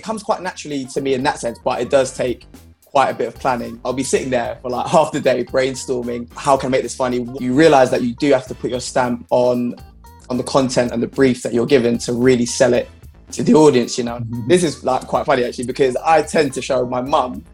it comes quite naturally to me in that sense, but it does take quite a bit of planning. I'll be sitting there for like half the day brainstorming how can I make this funny. You realize that you do have to put your stamp on on the content and the brief that you're given to really sell it to the audience, you know. Mm-hmm. This is like quite funny actually because I tend to show my mum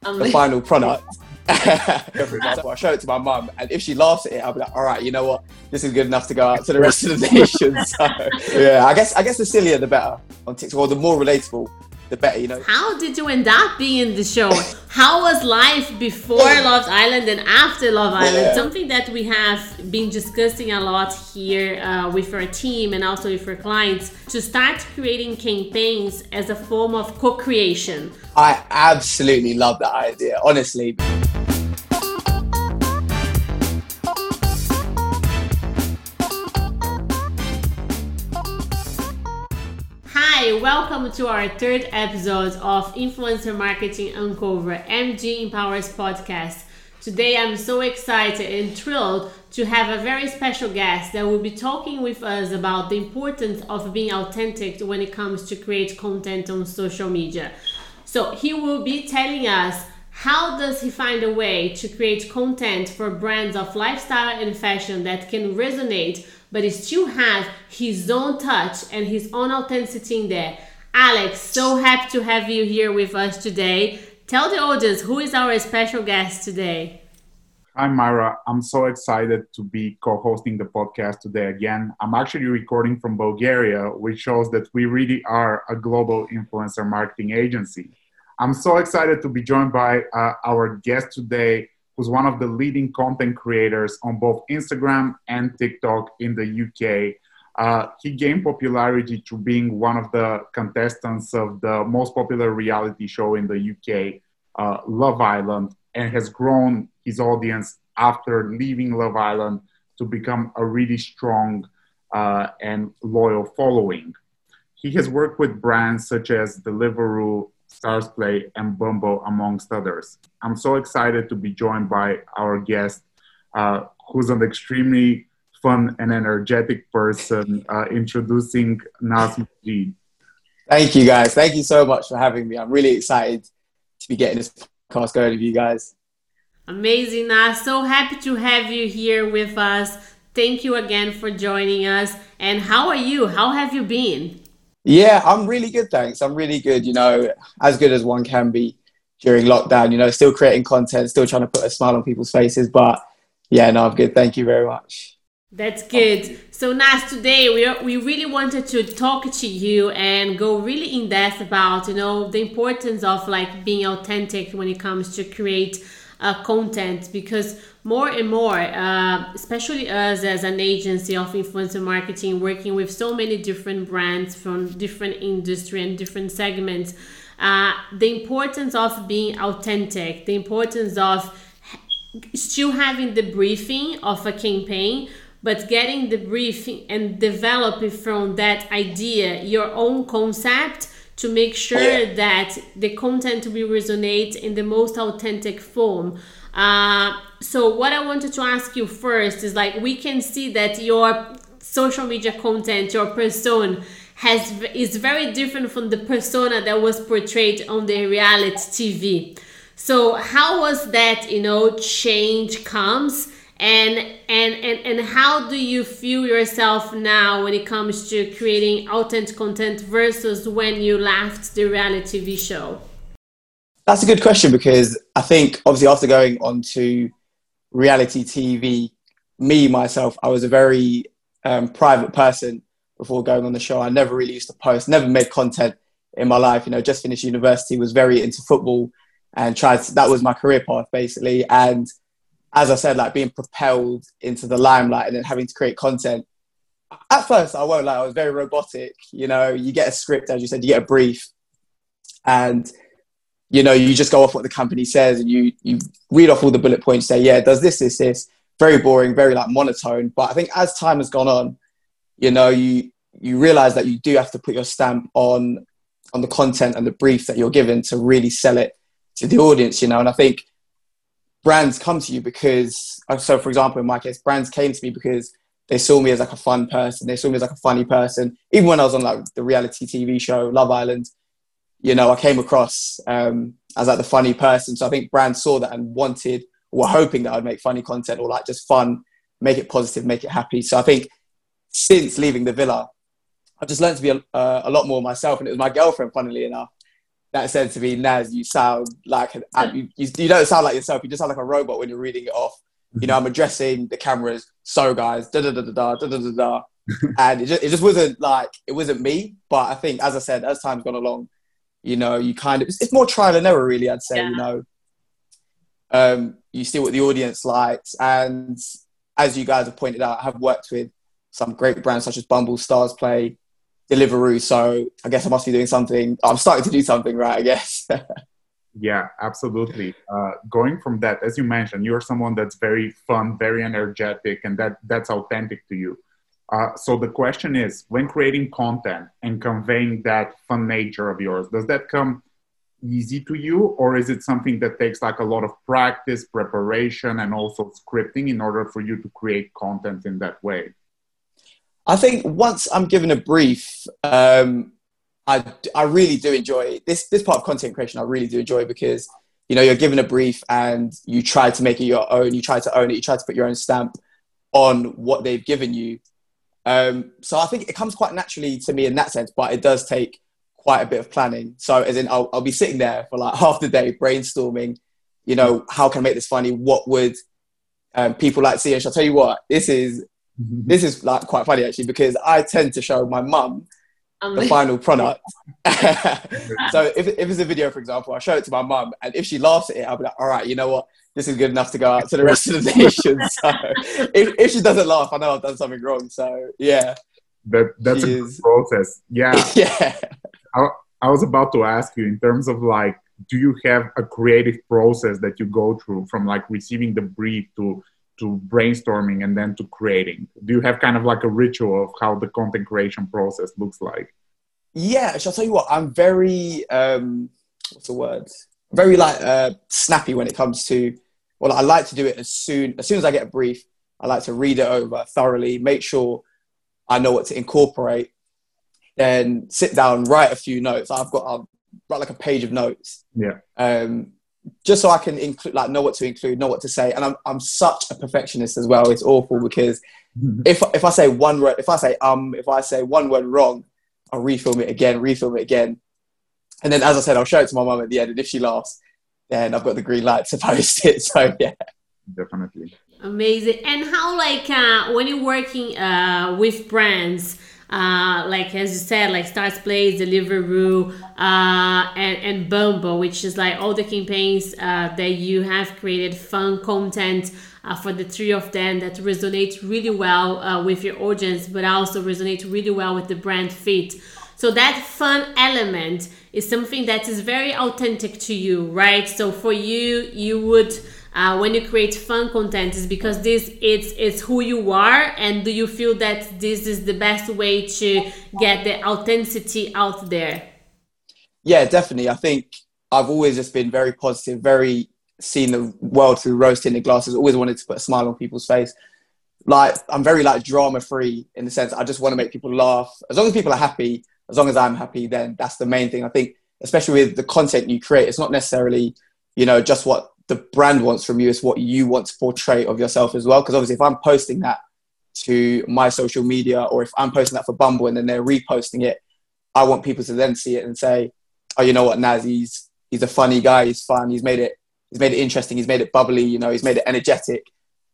the final product. For example, I show it to my mum, and if she laughs at it, I'll be like, "All right, you know what? This is good enough to go out to the rest of the nation." So, yeah, I guess I guess the sillier the better on TikTok, or the more relatable the better, you know. How did you end up being in the show? How was life before Love Island and after Love Island? Yeah. Something that we have been discussing a lot here uh, with our team and also with our clients to start creating campaigns as a form of co creation. I absolutely love that idea, honestly. Welcome to our third episode of Influencer Marketing Uncover MG Empowers podcast. Today I'm so excited and thrilled to have a very special guest that will be talking with us about the importance of being authentic when it comes to create content on social media. So he will be telling us how does he find a way to create content for brands of lifestyle and fashion that can resonate but he still has his own touch and his own authenticity in there. Alex, so happy to have you here with us today. Tell the audience who is our special guest today. Hi, Myra. I'm so excited to be co hosting the podcast today again. I'm actually recording from Bulgaria, which shows that we really are a global influencer marketing agency. I'm so excited to be joined by uh, our guest today, who's one of the leading content creators on both Instagram and TikTok in the UK. Uh, he gained popularity through being one of the contestants of the most popular reality show in the UK, uh, Love Island, and has grown his audience after leaving Love Island to become a really strong uh, and loyal following. He has worked with brands such as Deliveroo, Starzplay, and Bumble, amongst others. I'm so excited to be joined by our guest, uh, who's an extremely fun and energetic person, uh, introducing Nas Majeed. Thank you, guys. Thank you so much for having me. I'm really excited to be getting this podcast going with you guys. Amazing, Nas. So happy to have you here with us. Thank you again for joining us. And how are you? How have you been? Yeah, I'm really good, thanks. I'm really good, you know, as good as one can be during lockdown, you know, still creating content, still trying to put a smile on people's faces. But yeah, no, I'm good. Thank you very much. That's good. So Nas, today we we really wanted to talk to you and go really in depth about you know the importance of like being authentic when it comes to create uh, content because more and more, uh, especially us as an agency of influencer marketing, working with so many different brands from different industry and different segments, uh, the importance of being authentic, the importance of still having the briefing of a campaign but getting the briefing and developing from that idea your own concept to make sure that the content will resonate in the most authentic form. Uh, so what I wanted to ask you first is like we can see that your social media content, your persona has is very different from the persona that was portrayed on the reality TV. So how was that, you know, change comes and and and and how do you feel yourself now when it comes to creating authentic content versus when you left the reality TV show? That's a good question because I think obviously after going on to reality TV, me myself, I was a very um, private person before going on the show. I never really used to post, never made content in my life. You know, just finished university, was very into football, and tried. To, that was my career path basically, and as I said, like being propelled into the limelight and then having to create content. At first, I won't lie, I was very robotic. You know, you get a script, as you said, you get a brief, and you know, you just go off what the company says and you you read off all the bullet points, say, yeah, does this, this, this. Very boring, very like monotone. But I think as time has gone on, you know, you you realize that you do have to put your stamp on on the content and the brief that you're given to really sell it to the audience, you know. And I think brands come to you because, uh, so for example, in my case, brands came to me because they saw me as like a fun person. They saw me as like a funny person. Even when I was on like the reality TV show Love Island, you know, I came across um, as like the funny person. So I think brands saw that and wanted, were hoping that I'd make funny content or like just fun, make it positive, make it happy. So I think since leaving the villa, I've just learned to be a, uh, a lot more myself. And it was my girlfriend, funnily enough, that said to me, Naz, you sound like, an, you, you, you don't sound like yourself. You just sound like a robot when you're reading it off. You know, I'm addressing the cameras. So guys, da da da da da da da da da. and it just, it just wasn't like it wasn't me. But I think, as I said, as time's gone along, you know, you kind of it's, it's more trial and error, really. I'd say, yeah. you know, um, you see what the audience likes, and as you guys have pointed out, I have worked with some great brands such as Bumble, Starzplay, Deliveroo. So I guess I must be doing something. I'm starting to do something right, I guess. yeah, absolutely. Uh, going from that, as you mentioned, you're someone that's very fun, very energetic, and that that's authentic to you. Uh, so the question is, when creating content and conveying that fun nature of yours, does that come easy to you, or is it something that takes like a lot of practice, preparation, and also scripting in order for you to create content in that way? I think once I'm given a brief, um, I, I really do enjoy this this part of content creation. I really do enjoy because you know you're given a brief and you try to make it your own. You try to own it. You try to put your own stamp on what they've given you. Um, so I think it comes quite naturally to me in that sense, but it does take quite a bit of planning. So as in, I'll, I'll be sitting there for like half the day brainstorming. You know, how can I make this funny? What would um, people like to see? And I'll tell you what, this is Mm-hmm. this is like quite funny actually because I tend to show my mum um, the final product. so if, if it's a video, for example, I show it to my mum, and if she laughs at it, I'll be like, all right, you know what? This is good enough to go out to the rest of the nation. So if, if she doesn't laugh, I know I've done something wrong. So yeah. That, that's she a is... process. Yeah. yeah. I, I was about to ask you in terms of like, do you have a creative process that you go through from like receiving the brief to to brainstorming and then to creating? Do you have kind of like a ritual of how the content creation process looks like? Yeah shall i tell you what? I'm very um what's the word? Very like uh snappy when it comes to well i like to do it as soon as soon as i get a brief i like to read it over thoroughly make sure i know what to incorporate then sit down write a few notes. I've got i'll write like a page of notes. Yeah. Um just so I can include, like, know what to include, know what to say. And I'm, I'm such a perfectionist as well. It's awful because if, if I say one word, if I say um, if I say one word wrong, I'll refilm it again, refilm it again. And then, as I said, I'll show it to my mum at the end. And if she laughs, then I've got the green light to post it. So, yeah. Definitely. Amazing. And how, like, uh, when you're working uh, with brands, uh, like as you said, like Starzplay, Deliveroo, uh, and and Bumble, which is like all the campaigns uh, that you have created, fun content uh, for the three of them that resonate really well uh, with your audience, but also resonate really well with the brand fit. So that fun element is something that is very authentic to you, right? So for you, you would uh, when you create fun content is because this it's it's who you are and do you feel that this is the best way to get the authenticity out there? Yeah definitely. I think i've always just been very positive very seen the world through rose tinted glasses always wanted to put a smile on people's face. Like i'm very like drama free in the sense i just want to make people laugh. As long as people are happy as long as i'm happy then that's the main thing. I think especially with the content you create it's not necessarily you know just what the brand wants from you is what you want to portray of yourself as well. Because obviously, if I'm posting that to my social media, or if I'm posting that for Bumble and then they're reposting it, I want people to then see it and say, "Oh, you know what, Naz? He's he's a funny guy. He's fun. He's made it. He's made it interesting. He's made it bubbly. You know, he's made it energetic."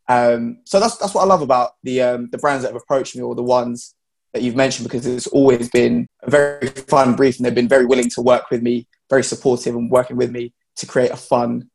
Um, so that's that's what I love about the um, the brands that have approached me, or the ones that you've mentioned, because it's always been a very fun brief, and they've been very willing to work with me, very supportive, and working with me to create a fun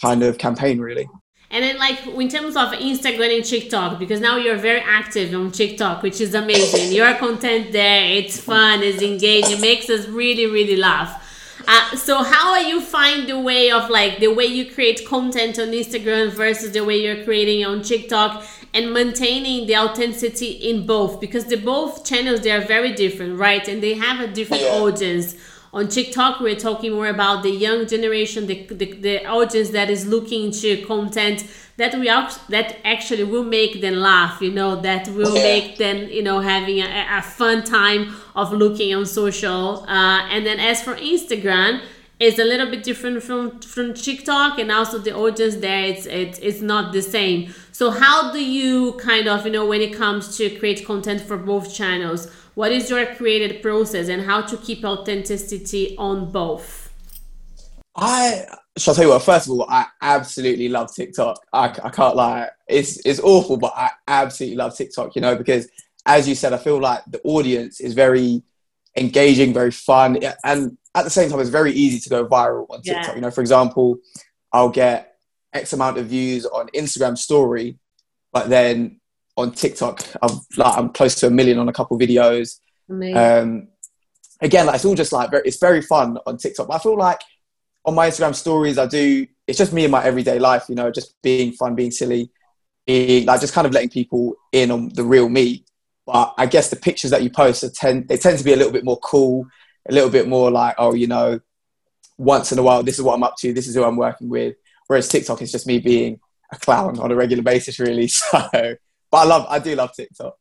kind of campaign, really. And then, like in terms of Instagram and TikTok, because now you're very active on TikTok, which is amazing. Your content there, it's fun, it's engaging, it makes us really, really laugh. Uh, so, how are you find the way of like the way you create content on Instagram versus the way you're creating on TikTok, and maintaining the authenticity in both? Because the both channels they are very different, right? And they have a different audience on TikTok, we're talking more about the young generation, the, the, the audience that is looking to content that we that actually will make them laugh, you know, that will make them, you know, having a, a, fun time of looking on social. Uh, and then as for Instagram, it's a little bit different from from TikTok, and also the audience there, it's it's it's not the same. So how do you kind of, you know, when it comes to create content for both channels? What is your creative process and how to keep authenticity on both? I shall tell you what. First of all, I absolutely love TikTok. I, I can't lie. It's it's awful, but I absolutely love TikTok. You know, because as you said, I feel like the audience is very engaging, very fun, and at the same time, it's very easy to go viral on TikTok. Yeah. You know, for example, I'll get X amount of views on Instagram story, but then on TikTok, I'm like I'm close to a million on a couple videos. Um, again, like it's all just like very, it's very fun on TikTok. I feel like on my Instagram stories, I do it's just me in my everyday life. You know, just being fun, being silly, being like just kind of letting people in on the real me. But I guess the pictures that you post are tend they tend to be a little bit more cool, a little bit more like oh you know, once in a while this is what I'm up to, this is who I'm working with. Whereas TikTok is just me being a clown on a regular basis, really. So but I love, I do love TikTok.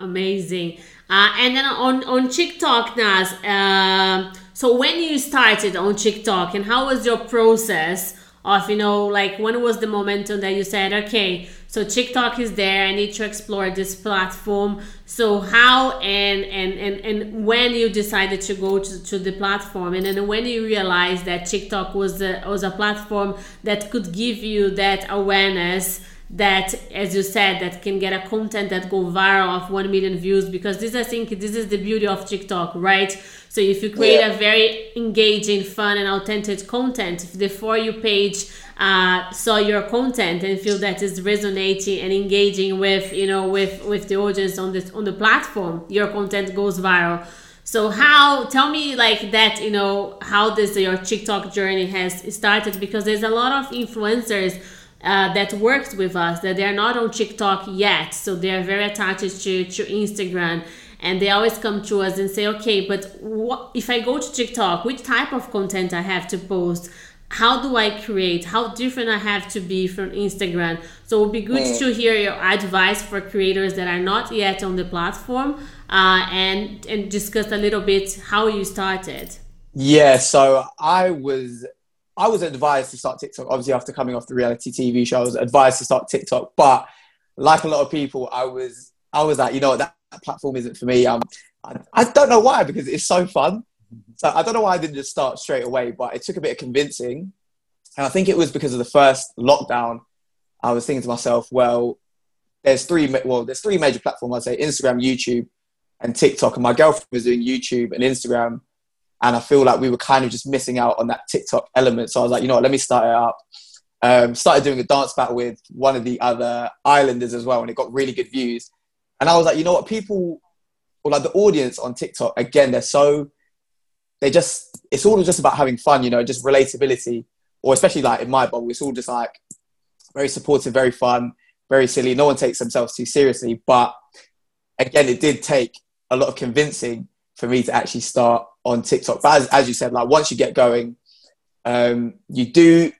Amazing. Uh, and then on on TikTok, Nas. Uh, so when you started on TikTok, and how was your process of you know like when was the momentum that you said, okay, so TikTok is there. I need to explore this platform. So how and and and, and when you decided to go to, to the platform, and then when you realized that TikTok was a, was a platform that could give you that awareness that as you said that can get a content that go viral of 1 million views because this i think this is the beauty of tiktok right so if you create yeah. a very engaging fun and authentic content if the for you page uh, saw your content and feel that is resonating and engaging with you know with with the audience on this on the platform your content goes viral so how tell me like that you know how this your tiktok journey has started because there's a lot of influencers uh, that works with us that they're not on TikTok yet, so they're very attached to, to Instagram, and they always come to us and say, okay, but what if I go to TikTok? Which type of content I have to post? How do I create? How different I have to be from Instagram? So it would be good mm. to hear your advice for creators that are not yet on the platform, uh, and and discuss a little bit how you started. Yeah, so I was I was advised to start TikTok, obviously after coming off the reality TV show, I was advised to start TikTok. But like a lot of people, I was I was like, you know, that, platform isn't for me. Um, I, I don't know why because it's so fun. So I don't know why I didn't just start straight away, but it took a bit of convincing. And I think it was because of the first lockdown. I was thinking to myself, well, there's three well, there's three major platforms. I'd say Instagram, YouTube, and TikTok. And my girlfriend was doing YouTube and Instagram and I feel like we were kind of just missing out on that TikTok element. So I was like, you know what, let me start it up. Um, started doing a dance battle with one of the other islanders as well, and it got really good views. And I was like, you know what, people, or like the audience on TikTok, again, they're so, they just, it's all just about having fun, you know, just relatability, or especially like in my bubble, it's all just like very supportive, very fun, very silly. No one takes themselves too seriously. But again, it did take a lot of convincing for me to actually start on TikTok. But as, as you said, like once you get going, um, you do.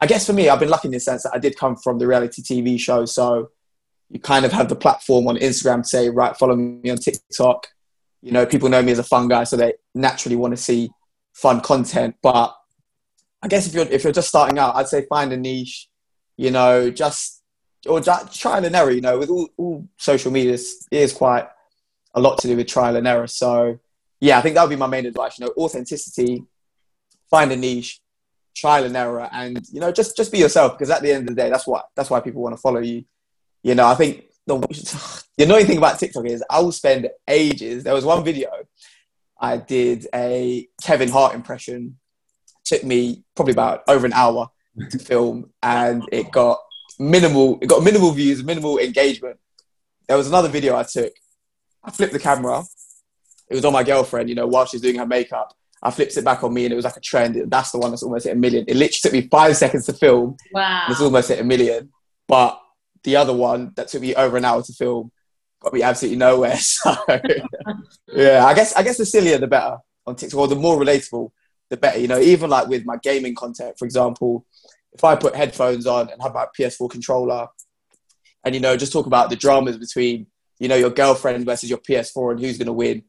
I guess for me, I've been lucky in the sense that I did come from the reality TV show, so you kind of have the platform on Instagram to say, right, follow me on TikTok. You know, people know me as a fun guy, so they naturally want to see fun content. But I guess if you're if you're just starting out, I'd say find a niche. You know, just or just trial and error. You know, with all, all social media, it is quite a lot to do with trial and error. So yeah, I think that would be my main advice. You know, authenticity, find a niche, trial and error, and you know, just just be yourself. Because at the end of the day, that's what that's why people want to follow you. You know, I think the, the annoying thing about TikTok is I will spend ages. There was one video I did a Kevin Hart impression. Took me probably about over an hour to film, and it got minimal. It got minimal views, minimal engagement. There was another video I took. I flipped the camera it was on my girlfriend, you know, while she's doing her makeup. I flipped it back on me and it was like a trend. That's the one that's almost hit a million. It literally took me five seconds to film. Wow. It's almost hit a million. But the other one that took me over an hour to film got me absolutely nowhere. So yeah, I guess I guess the sillier the better. on TikTok, or the more relatable, the better. You know, even like with my gaming content, for example, if I put headphones on and have my PS4 controller, and you know, just talk about the dramas between you know your girlfriend versus your PS4 and who's going to win,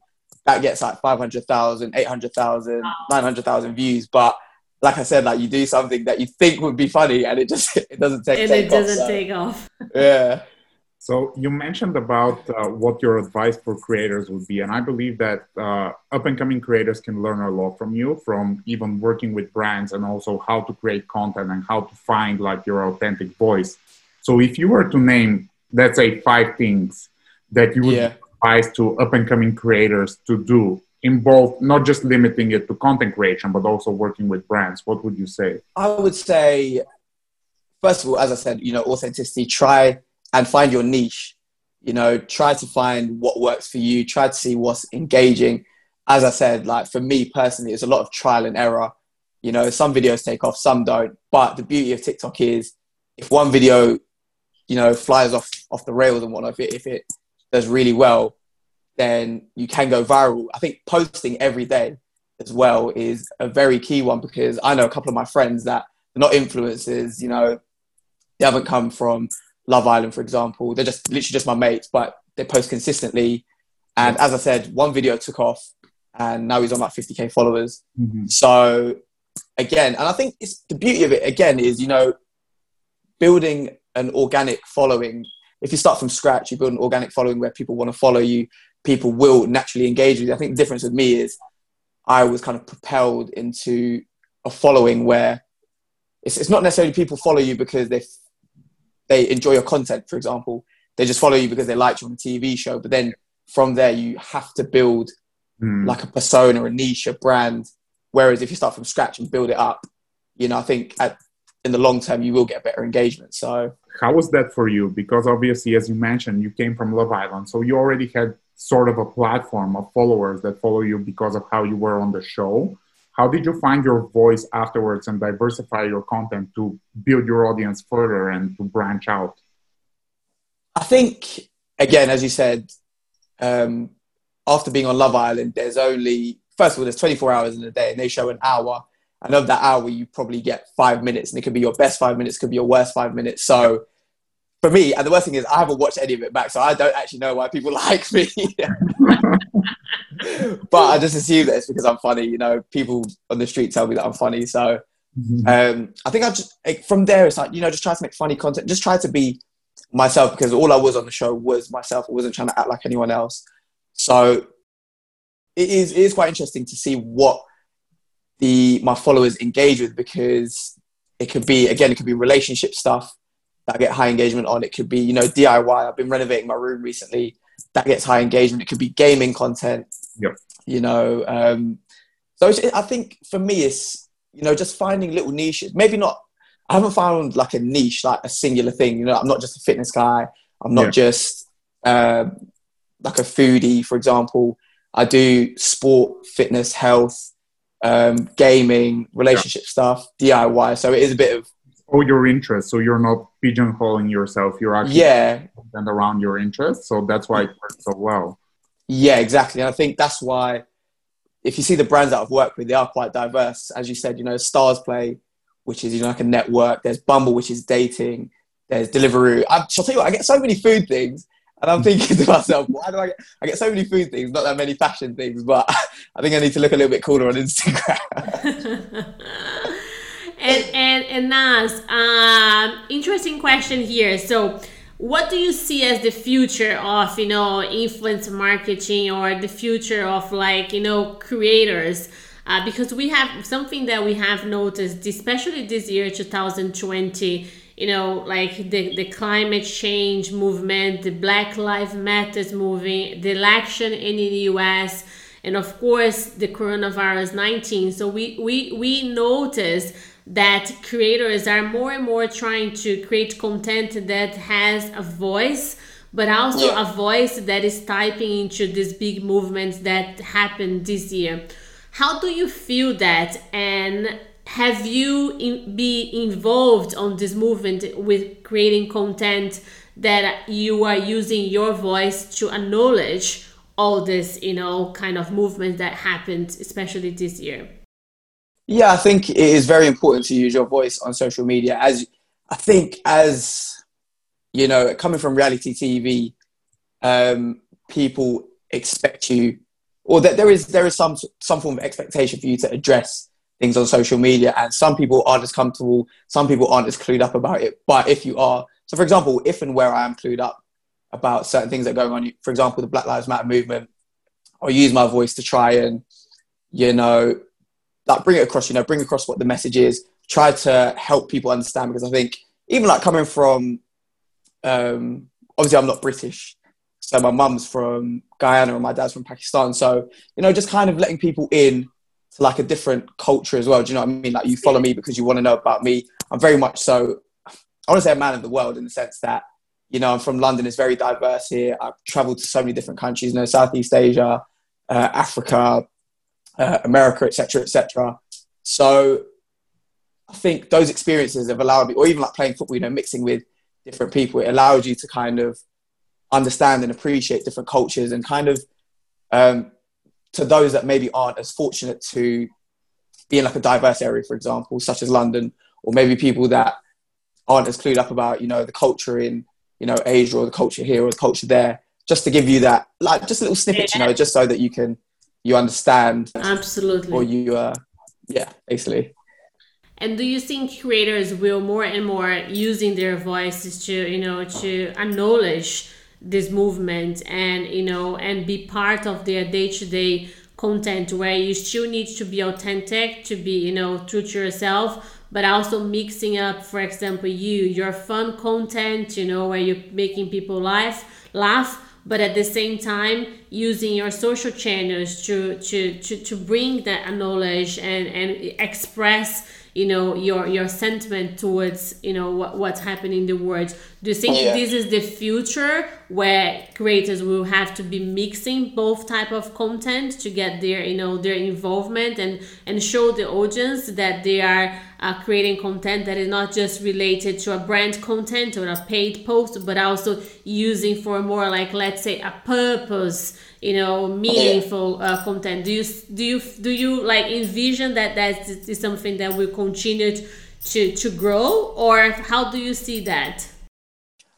that gets like 500,000, 800,000, 900,000 views. But like I said, like you do something that you think would be funny and it just it doesn't take, and take it doesn't so. take off. Yeah. So you mentioned about uh, what your advice for creators would be, and I believe that uh, up and coming creators can learn a lot from you, from even working with brands and also how to create content and how to find like your authentic voice. So if you were to name, let's say, five things that you would Yeah. Advise to up and coming creators to do, involve not just limiting it to content creation, but also working with brands, what would you say? I would say, first of all, as I said, you know, authenticity, try and find your niche. You know, try to find what works for you, try to see what's engaging. As I said, like for me personally, it's a lot of trial and error. You know, some videos take off, some don't. But the beauty of TikTok is if one video, you know, flies off off the rails and whatnot, if it, if it does really well, then you can go viral. I think posting every day as well is a very key one because I know a couple of my friends that are not influencers, you know, they haven't come from Love Island, for example. They're just literally just my mates, but they post consistently. And as I said, one video took off and now he's on like 50k followers. Mm-hmm. So again, and I think it's the beauty of it again is, you know, building an organic following. If you start from scratch, you build an organic following where people want to follow you, people will naturally engage with you. I think the difference with me is I was kind of propelled into a following where it's, it's not necessarily people follow you because they they enjoy your content, for example. They just follow you because they liked you on a TV show. But then from there, you have to build Mm. like a persona, a niche, a brand. Whereas if you start from scratch and build it up, you know, I think at, in the long term, you will get better engagement. So How was that for you? Because obviously, as you mentioned, you came from Love Island, so you already had sort of a platform of followers that follow you because of how you were on the show. How did you find your voice afterwards and diversify your content to build your audience further and to branch out? I think, again, as you said, um, after being on Love Island, there's only, first of all, there's 24 hours in a day and they show an hour. And of that hour, you probably get five minutes and it could be your best five minutes, could be your worst five minutes. So for me, and the worst thing is I haven't watched any of it back, so I don't actually know why people like me. but I just assume that it's because I'm funny. You know, people on the street tell me that I'm funny. So um, I think I just like, from there it's like you know just try to make funny content, just try to be myself because all I was on the show was myself. I wasn't trying to act like anyone else. So it is it is quite interesting to see what the my followers engage with because it could be again it could be relationship stuff that I get high engagement on. It could be you know DIY. I've been renovating my room recently that gets high engagement. It could be gaming content. Yep. You know, um, so it's, I think for me it's you know just finding little niches. Maybe not. I haven't found like a niche, like a singular thing. You know, I'm not just a fitness guy. I'm not Yeah. just um like a foodie, for example. I do sport, fitness, health, um, gaming, relationship stuff, DIY. So it is a bit of All your interests, so you're not pigeonholing yourself. You're actually yeah, and around your interests, so that's why it works so well. yeah, exactly. And I think that's why if you see the brands that I've worked with, they are quite diverse. As you said, you know, Starzplay, which is you know like a network. There's Bumble, which is dating. There's Deliveroo. I, shall tell you what, I get so many food things, and I'm thinking to myself, why do I get? I get so many food things, not that many fashion things, but I think I need to look a little bit cooler on Instagram. and and and Nas, um, interesting question here. So, what do you see as the future of you know influence marketing or the future of like you know creators? Uh, because we have something that we have noticed, especially this year, 2020. You know, like the, the climate change movement, the Black Lives Matters movement, the election in the U.S and of course the coronavirus 19 so we we we notice that creators are more and more trying to create content that has a voice but also Yeah. a voice that is typing into these big movements that happened this year. How do you feel that? And have you in, be involved on this movement with creating content that you are using your voice to acknowledge all this, you know, kind of movement that happened, especially this year? Yeah, I think it is very important to use your voice on social media. As I think, as you know, coming from reality TV, um, people expect you, or that there is there is some some form of expectation for you to address things on social media, and some people aren't as comfortable, some people aren't as clued up about it. But if you are, so for example, if and where I am clued up about certain things that are going on, for example, the Black Lives Matter movement, I'll use my voice to try and, you know, like bring it across, you know, bring across what the message is, try to help people understand because I think even like coming from um, obviously I'm not British, so my mum's from Guyana and my dad's from Pakistan. So you know, just kind of letting people in like a different culture as well. Do you know what I mean? Like you follow me because you want to know about me. I'm very much so. I want to say a man of the world in the sense that you know I'm from London. It's very diverse here. I've travelled to so many different countries. You know, Southeast Asia, uh, Africa, uh, America, etc., etc. So I think those experiences have allowed me, or even like playing football, you know, mixing with different people. It allows you to kind of understand and appreciate different cultures and kind of um, to those that maybe aren't as fortunate to be in like a diverse area, for example, such as London, or maybe people that aren't as clued up about, you know, the culture in, you know, Asia or the culture here or the culture there, just to give you that, like just a little snippet, yeah. you know, just so that you can, you understand. Absolutely. Or you, uh, yeah, basically. And do you think creators will more and more using their voices to, you know, to acknowledge this movement and, you know, and be part of their day-to-day content where you still need to be authentic, to be, you know, true to yourself, but also mixing up, for example, you, your fun content, you know, where you're making people laugh, laugh, but at the same time using your social channels to to to, to bring that knowledge and and express you know your your sentiment towards you know what, what's happening in the world do you think yeah. this is the future where creators will have to be mixing both type of content to get their you know their involvement and and show the audience that they are uh, creating content that is not just related to a brand content or a paid post but also using for more like let's say a purpose you know meaningful uh, content. Do you do you do you like envision that that is something that will continue to to grow or how do you see that?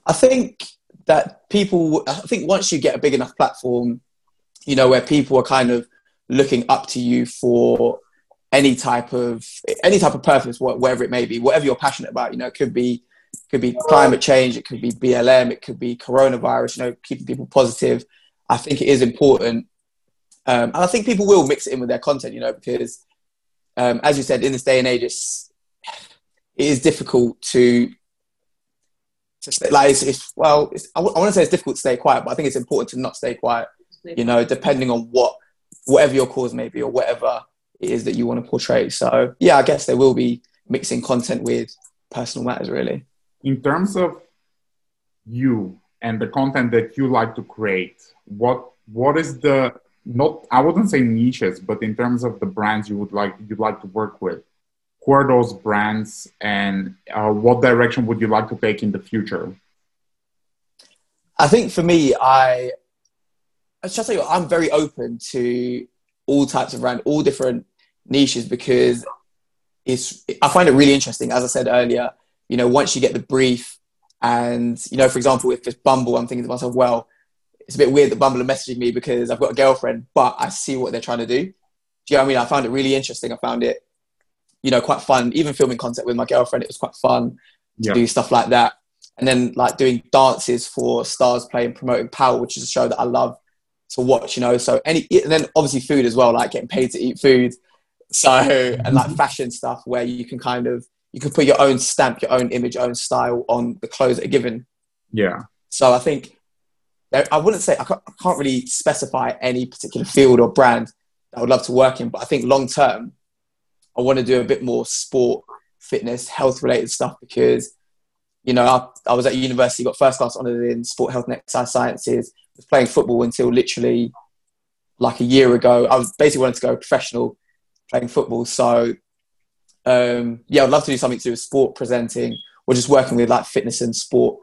I think that people i think once you get a big enough platform you know where people are kind of looking up to you for any type of any type of purpose whatever it may be whatever you're passionate about you know it could be could be climate change it could be blm it could be coronavirus you know keeping people positive I think it is important. Um, and I think people will mix it in with their content, you know, because um, as you said, in this day and age, it's, it is difficult to, to stay, like, it's, it's well, it's, I, w- I want to say it's difficult to stay quiet, but I think it's important to not stay quiet, you know, depending on what, whatever your cause may be or whatever it is that you want to portray. So, yeah, I guess there will be mixing content with personal matters, really. In terms of you and the content that you like to create, what what is the not I wouldn't say niches, but in terms of the brands you would like you'd like to work with, who are those brands, and uh, what direction would you like to take in the future? I think for me, I I tell you, I'm very open to all types of brand, all different niches because it's I find it really interesting. As I said earlier, you know, once you get the brief, and you know, for example, if it's Bumble, I'm thinking to myself, well, it's a bit weird that Bumble are messaging me because I've got a girlfriend, but I see what they're trying to do. Do you know what I mean? I found it really interesting. I found it, you know, quite fun. Even filming content with my girlfriend, it was quite fun to yeah. do stuff like that. And then like doing dances for Starzplay and promoting Power, which is a show that I love to watch, you know. So any and then obviously food as well, like getting paid to eat food. So and like fashion stuff where you can kind of you can put your own stamp, your own image, your own style on the clothes that are given. Yeah. So I think eh, I wouldn't say I can't, I can't really specify any particular field or brand that I would love to work in, but I think long term, I want to do a bit more sport, fitness, health related stuff because, you know, I, I was at university, got first class honours in sport, health, and exercise sciences. Was playing football until literally like a year ago. I was basically wanting to go professional playing football. So, um, yeah, I'd love to do something to do with sport presenting or just working with like fitness and sport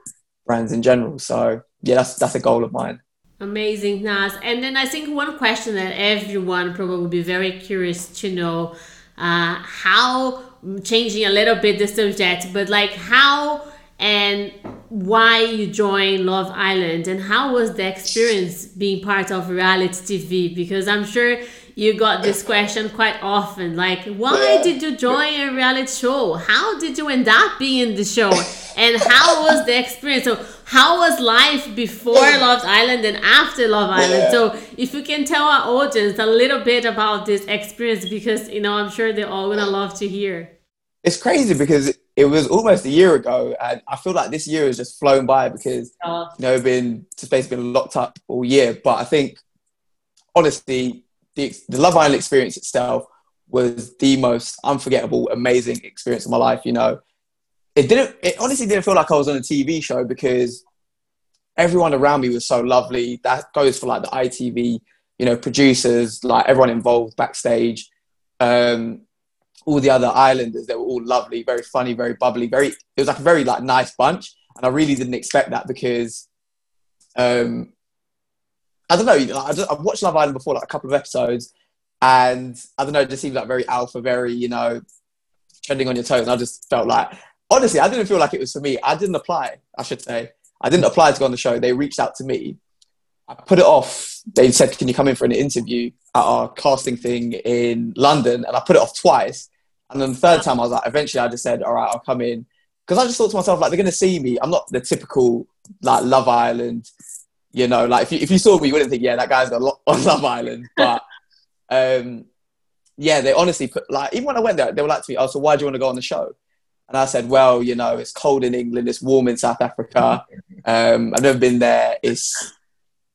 brands in general. So yeah, that's that's a goal of mine. Amazing, Naz. And then I think one question that everyone probably would be very curious to know uh, how, changing a little bit the subject, but like how and why you joined Love Island and how was the experience being part of reality TV? Because I'm sure you got this question quite often like why did you join a reality show? How did you end up being in the show? And how was the experience? So how was life before love island and after love island? So if you can tell our audience a little bit about this experience because you know i'm sure they're all gonna love to hear. It's crazy because it was almost a year ago and i feel like this year has just flown by because you know been to space been locked up all year. But i think honestly the, the Love Island experience itself was the most unforgettable, amazing experience of my life. You know, it didn't. It honestly didn't feel like I was on a TV show because everyone around me was so lovely. That goes for like the ITV, you know, producers, like everyone involved backstage. Um, all the other islanders, they were all lovely, very funny, very bubbly, very. It was like a very like nice bunch, and I really didn't expect that because um, I don't know. I just, I've watched Love Island before, like a couple of episodes, and I don't know. It just seems like very alpha, very you know, trending on your toes. And I just felt like, honestly, I didn't feel like it was for me. I didn't apply. I should say, I didn't apply to go on the show. They reached out to me. I put it off. They said, "Can you come in for an interview at our casting thing in London?" And I put it off twice. And then the third time, I was like, eventually, I just said, "All right, I'll come in," because I just thought to myself, like, they're going to see me. I'm not the typical like Love Island you know, like if you, if you saw me, you wouldn't think, yeah, that guy's on Love Island. But um, yeah, they honestly put like even when I went there, they were like to me, "Oh, so why do you want to go on the show?" And I said, "Well, you know, it's cold in England, it's warm in South Africa. Um, I've never been there. It's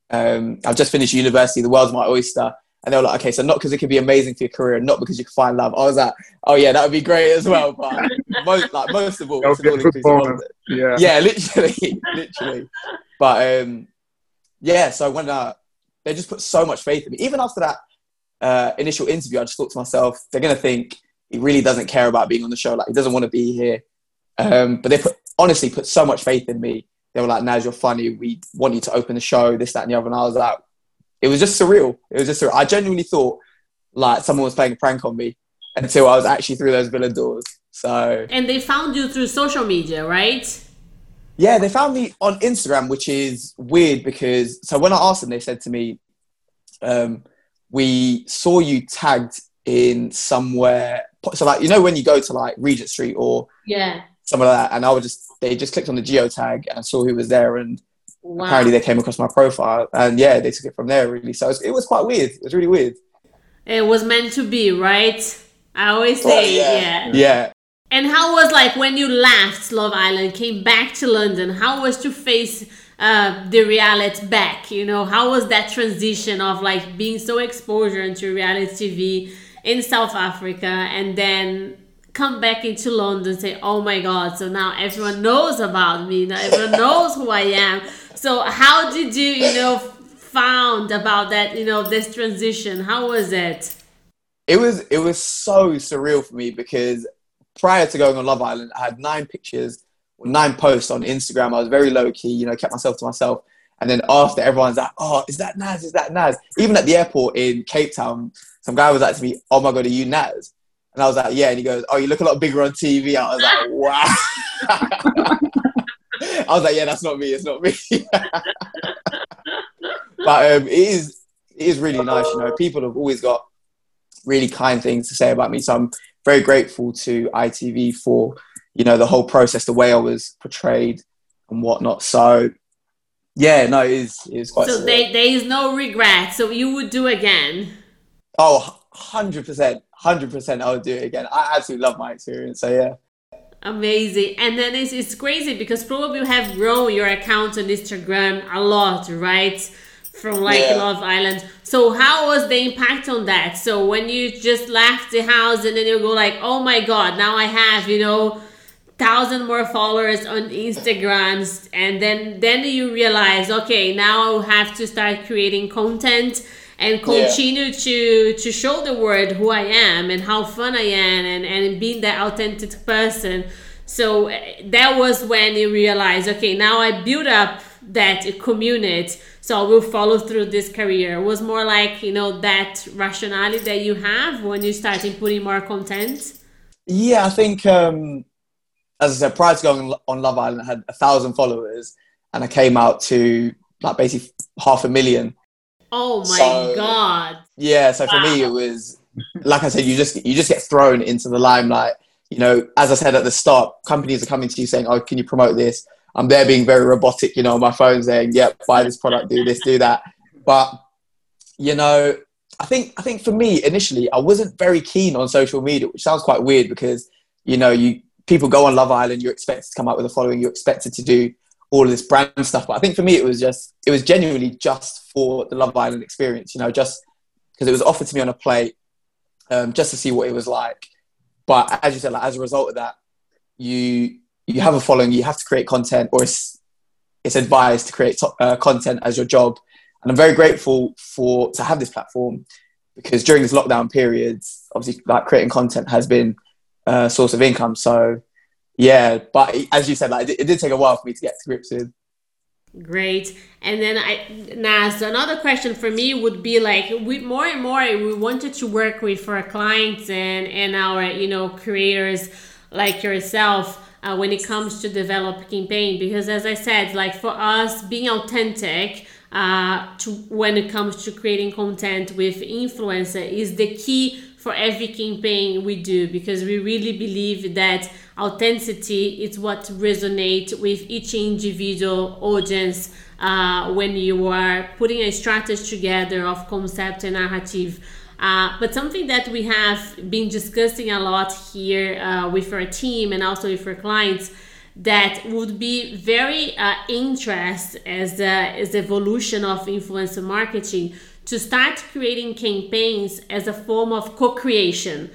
um, I've just finished university. The world's my oyster." And they were like, "Okay, so not because it could be amazing for your career, not because you can find love." I was like, "Oh yeah, that would be great as well." But most, like most of all, it's an all Yeah, yeah, literally, literally. But um, yeah, so when uh, they just put so much faith in me, even after that uh, initial interview, I just thought to myself, they're gonna think he really doesn't care about being on the show, like he doesn't want to be here. Um, but they put honestly put so much faith in me. They were like, "Naz, you're funny. We want you to open the show. This, that, and the other." And I was like, it was just surreal. It was just surreal. I genuinely thought like someone was playing a prank on me until I was actually through those villa doors. So and they found you through social media, right? Yeah, they found me on Instagram, which is weird because so when I asked them, they said to me, um, "We saw you tagged in somewhere." So like you know when you go to like Regent Street or yeah somewhere like that, and I would just they just clicked on the geo tag and saw who was there, and wow. apparently they came across my profile, and yeah, they took it from there really. So it was, it was quite weird. It was really weird. It was meant to be, right? I always say, yeah. yeah. Yeah. And how was like when you left Love Island, came back to London? How was to face uh, the reality back? You know, how was that transition of like being so exposure into reality TV in South Africa and then come back into London and say, "Oh my God!" So now everyone knows about me. Now everyone knows who I am. So how did you, you know, found about that? You know, this transition. How was it? It was it was so surreal for me because prior to going on Love Island, I had nine pictures, nine posts on Instagram. I was very low key, you know, kept myself to myself. And then after, everyone's like, "Oh, is that Naz? Is that Naz?" Even at the airport in Cape Town, some guy was like to me, "Oh my god, are you Naz?" And I was like, "Yeah." And he goes, "Oh, you look a lot bigger on TV." I was like, "Wow." I was like, "Yeah, that's not me. It's not me." but um, it is it is really nice. You know, people have always got really kind things to say about me. So I'm very grateful to ITV for you know the whole process, the way I was portrayed and whatnot. So yeah, no, it is it is quite. So they, there is no regret. So you would do again. Oh, 100 percent, hundred percent. I would do it again. I absolutely love my experience. So yeah. Amazing. And then it's, it's crazy because probably you have grown your account on Instagram a lot, right? from like yeah. Love Island. So how was the impact on that? So when you just left the house and then you go like, oh my god, now I have you know thousand more followers on Instagrams, and then then you realize, okay, now I have to start creating content and continue yeah. to to show the world who I am and how fun I am and and being that authentic person. So eh, that was when you realize, okay, now I build up that community so I will follow through this career. It was more like, you know, that rationality that you have when you started putting more content? Yeah, I think, um, as I said, prior to going on Love Island, I had a thousand followers and I came out to like basically half a million. Oh my so, God. Yeah, so for me, it was, like I said, you just, you just get thrown into the limelight. You know, as I said at the start, companies are coming to you saying, oh, can you promote this? I'm there being very robotic, you know, on my phone saying, yep, buy this product, do this, do that. But, you know, I think I think for me initially I wasn't very keen on social media, which sounds quite weird because, you know, you people go on Love Island, you're expected to come out with a following, you're expected to do all of this brand stuff. But I think for me it was just it was genuinely just for the Love Island experience, you know, just because it was offered to me on a plate, um, just to see what it was like. But as you said, like as a result of that, you you have a following, you have to create content, or it's it's advised to create uh, content as your job. And I'm very grateful for to have this platform because during this lockdown period, obviously, like creating content has been a source of income. So, yeah, but as you said, like it, it did take a while for me to get to grips with. Great. And then I now so another question for me would be like we more and more we wanted to work with for our clients and and our you know creators like yourself uh, when it comes to develop campaign because as i said like for us being authentic uh, to when it comes to creating content with influencer is the key for every campaign we do because we really believe that authenticity is what resonates with each individual audience uh, when you are putting a strategy together of concept and narrative. Uh, but something that we have been discussing a lot here uh, with our team and also with our clients that would be very uh, interest as the as evolution of influencer marketing to start creating campaigns as a form of co-creation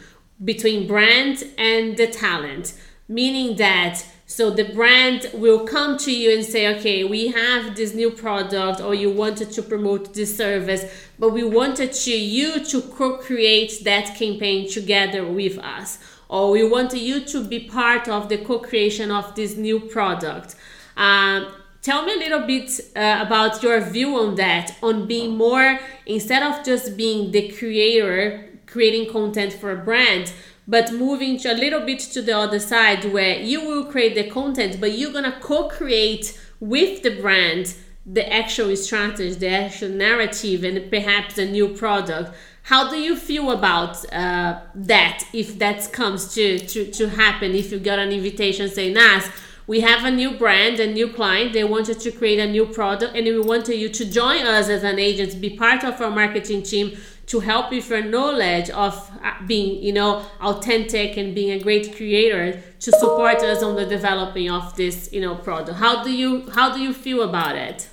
between brand and the talent meaning that so the brand will come to you and say, okay, we have this new product or you wanted to promote this service, but we wanted to, you to co-create that campaign together with us. Or we want you to be part of the co-creation of this new product. Um, tell me a little bit uh, about your view on that, on being more, instead of just being the creator, creating content for a brand, but moving to a little bit to the other side where you will create the content but you're gonna co-create with the brand the actual strategy the actual narrative and perhaps a new product. How do you feel about uh, that if that comes to, to, to happen? If you got an invitation saying nas we have a new brand, a new client. They wanted to create a new product, and we wanted you to join us as an agent, be part of our marketing team to help with your knowledge of uh, being, you know, authentic and being a great creator to support us on the developing of this, you know, product. How do you how do you feel about it?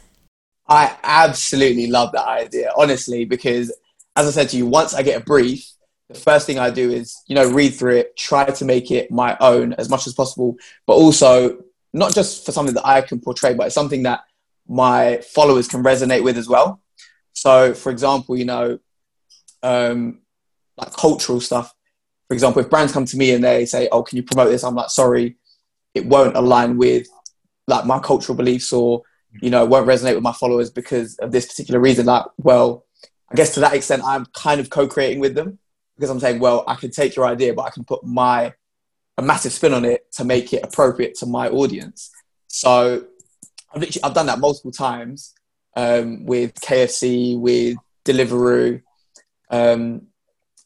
I absolutely love that idea, honestly, because as I said to you, once I get a brief, the first thing I do is, you know, read through it, try to make it my own as much as possible, but also not just for something that I can portray, but it's something that my followers can resonate with as well. So, for example, you know, um, like cultural stuff. For example, if brands come to me and they say, "Oh, can you promote this?" I'm like, "Sorry, it won't align with like my cultural beliefs, or you know, won't resonate with my followers because of this particular reason." Like, well, I guess to that extent, I'm kind of co-creating with them because I'm saying, "Well, I can take your idea, but I can put my a massive spin on it to make it appropriate to my audience." So, I've literally I've done that multiple times um, with KFC, with Deliveroo, um,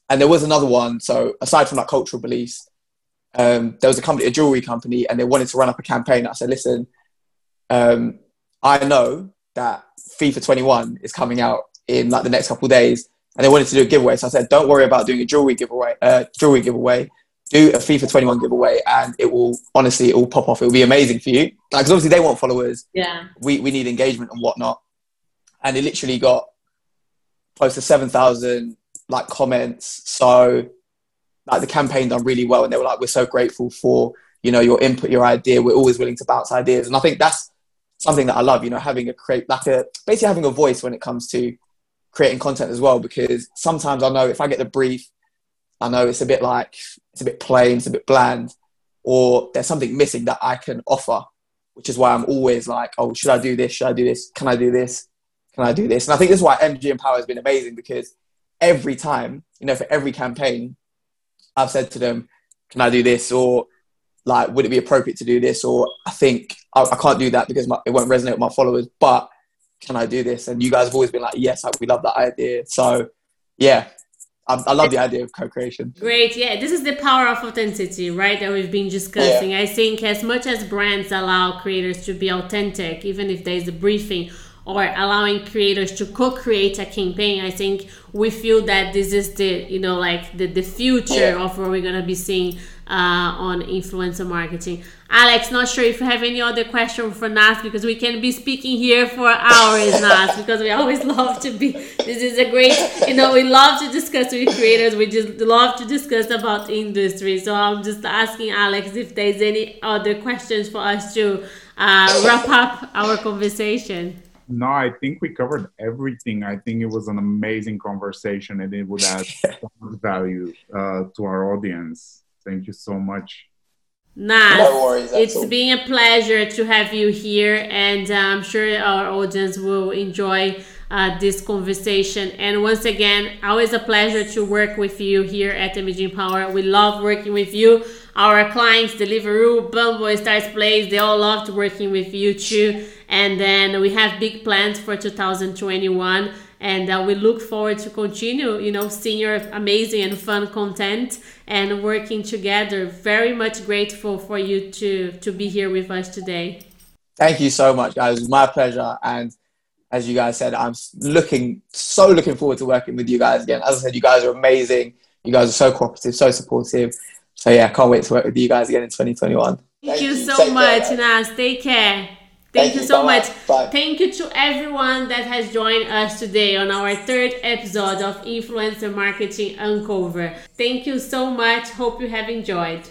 and there was another one. So aside from like cultural beliefs, um, there was a company, a jewelry company, and they wanted to run up a campaign. I said, listen, um, I know that FIFA 21 is coming out in like the next couple of days, and they wanted to do a giveaway. So I said, don't worry about doing a jewelry giveaway. Uh, jewelry giveaway. Do a FIFA 21 giveaway, and it will honestly, it will pop off. It will be amazing for you. Like, because obviously they want followers. Yeah. We we need engagement and whatnot, and it literally got close to 7,000 like comments. So like the campaign done really well. And they were like, we're so grateful for, you know, your input, your idea. We're always willing to bounce ideas. And I think that's something that I love, you know, having a create like a, basically having a voice when it comes to creating content as well. Because sometimes I know if I get the brief, I know it's a bit like, it's a bit plain, it's a bit bland, or there's something missing that I can offer which is why I'm always like, oh, should I do this? Should I do this? Can I do this? Can I do this? And I think this is why MG Empower has been amazing because every time, you know, for every campaign, I've said to them, can I do this? Or like, would it be appropriate to do this? Or I think I, I can't do that because my, it won't resonate with my followers, but can I do this? And you guys have always been like, yes, we love that idea. So yeah, I, I, love the idea of co-creation. Great, yeah. This is the power of authenticity, right? That we've been discussing. Yeah. I think as much as brands allow creators to be authentic, even if there's a briefing or allowing creators to co-create a campaign, I think we feel that this is the you know like the the future of what we're gonna be seeing uh, on influencer marketing. Alex, not sure if you have any other question for Nas because we can be speaking here for hours, Nas, because we always love to be. This is a great, you know, we love to discuss with creators. We just love to discuss about industry. So I'm just asking Alex if there's any other questions for us to uh, wrap up our conversation. No, I think we covered everything. I think it was an amazing conversation and it would add value uh, to our audience. Thank you so much. Nice. No worries. It's all. been a pleasure to have you here, and uh, I'm sure our audience will enjoy uh, this conversation. And once again, always a pleasure to work with you here at MG Empower. We love working with you. Our clients, Deliveroo, Bumble, Starzplay, they all loved working with you too. And then we have big plans for 2021 and uh, we look forward to continue you know seeing your amazing and fun content and working together. Very much grateful for you to to be here with us today. Thank you so much guys. It was my pleasure. And as you guys said i'm looking so looking forward to working with you guys again. As i said you guys are amazing. You guys are so cooperative so supportive. So yeah I can't wait to work with you guys again in 2021 thank, thank you so Take much care, nas. Take care Thank, Thank you so much. Bye. Thank you to everyone that has joined us today on our third episode of Influencer Marketing Uncover. Thank you so much. Hope you have enjoyed.